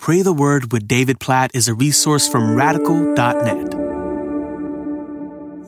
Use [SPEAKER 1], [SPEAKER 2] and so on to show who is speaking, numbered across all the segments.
[SPEAKER 1] Pray the Word with David Platt is a resource from radical.net.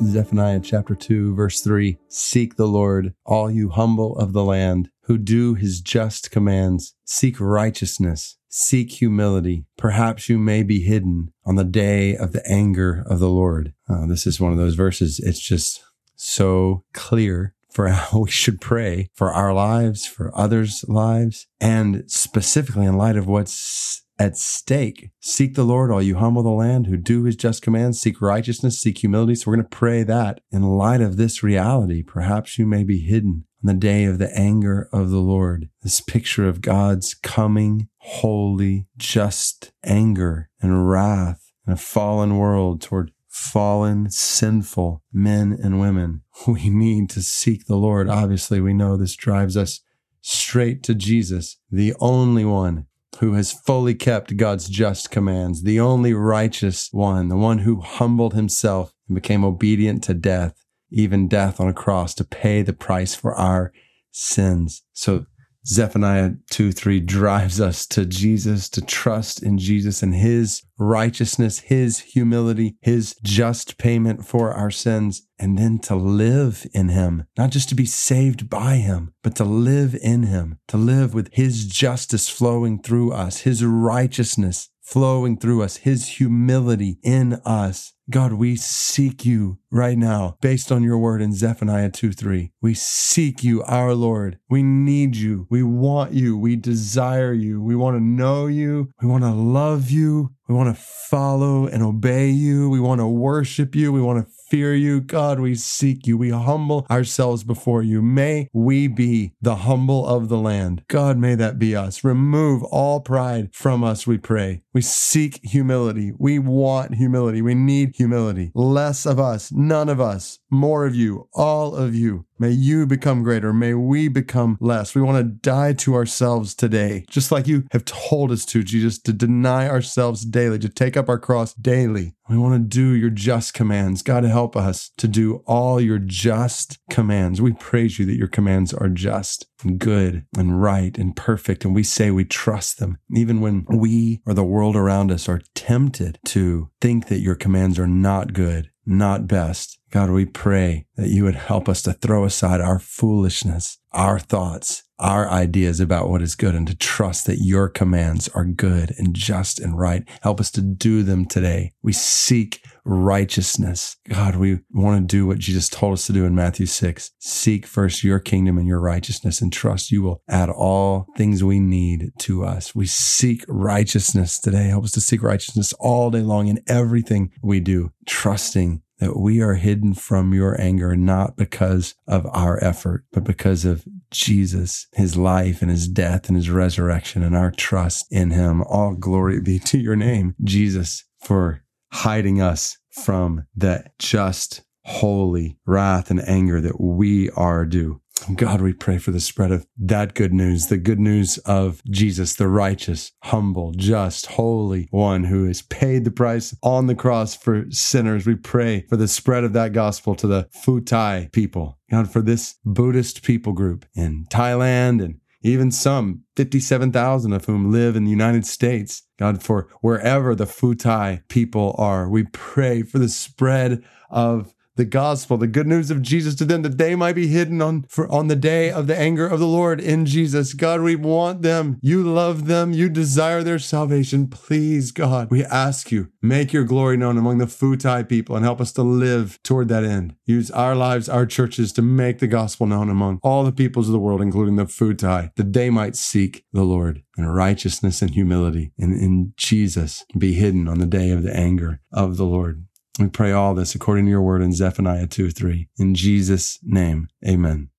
[SPEAKER 2] Zephaniah chapter 2, verse 3 Seek the Lord, all you humble of the land, who do his just commands. Seek righteousness, seek humility. Perhaps you may be hidden on the day of the anger of the Lord. Oh, this is one of those verses. It's just so clear for how we should pray for our lives, for others' lives, and specifically in light of what's at stake. Seek the Lord, all you humble the land who do his just commands. Seek righteousness, seek humility. So we're going to pray that in light of this reality, perhaps you may be hidden on the day of the anger of the Lord. This picture of God's coming, holy, just anger and wrath in a fallen world toward fallen, sinful men and women. We need to seek the Lord. Obviously, we know this drives us straight to Jesus, the only one who has fully kept God's just commands, the only righteous one, the one who humbled himself and became obedient to death, even death on a cross to pay the price for our sins. So Zephaniah 2 3 drives us to Jesus, to trust in Jesus and his righteousness, his humility, his just payment for our sins, and then to live in him, not just to be saved by him, but to live in him, to live with his justice flowing through us, his righteousness flowing through us, his humility in us. God, we seek you right now based on your word in Zephaniah 2 3. We seek you, our Lord. We need you. We want you. We desire you. We want to know you. We want to love you. We want to follow and obey you. We want to worship you. We want to fear you. God, we seek you. We humble ourselves before you. May we be the humble of the land. God, may that be us. Remove all pride from us, we pray. We seek humility. We want humility. We need humility. Less of us, none of us, more of you, all of you. May you become greater. May we become less. We want to die to ourselves today, just like you have told us to, Jesus, to deny ourselves daily, to take up our cross daily. We want to do your just commands. God, help us to do all your just commands. We praise you that your commands are just and good and right and perfect. And we say we trust them. Even when we or the world around us are tempted to think that your commands are not good not best. God, we pray that you would help us to throw aside our foolishness, our thoughts, our ideas about what is good and to trust that your commands are good and just and right. Help us to do them today. We seek righteousness. God, we want to do what Jesus told us to do in Matthew 6. Seek first your kingdom and your righteousness and trust you will add all things we need to us. We seek righteousness today. Help us to seek righteousness all day long in everything we do, trusting that we are hidden from your anger, not because of our effort, but because of Jesus, his life and his death and his resurrection and our trust in him. All glory be to your name, Jesus, for hiding us from that just holy wrath and anger that we are due. God, we pray for the spread of that good news, the good news of Jesus, the righteous, humble, just, holy one who has paid the price on the cross for sinners. We pray for the spread of that gospel to the Phu Thai people. God, for this Buddhist people group in Thailand and even some 57,000 of whom live in the United States. God, for wherever the Phu Thai people are, we pray for the spread of the gospel, the good news of Jesus to them, that they might be hidden on for on the day of the anger of the Lord in Jesus. God, we want them. You love them. You desire their salvation. Please, God, we ask you, make your glory known among the Phu Thai people and help us to live toward that end. Use our lives, our churches to make the gospel known among all the peoples of the world, including the Phu Thai, that they might seek the Lord in righteousness and humility and in Jesus be hidden on the day of the anger of the Lord. We pray all this according to your word in Zephaniah 2 3. In Jesus' name, amen.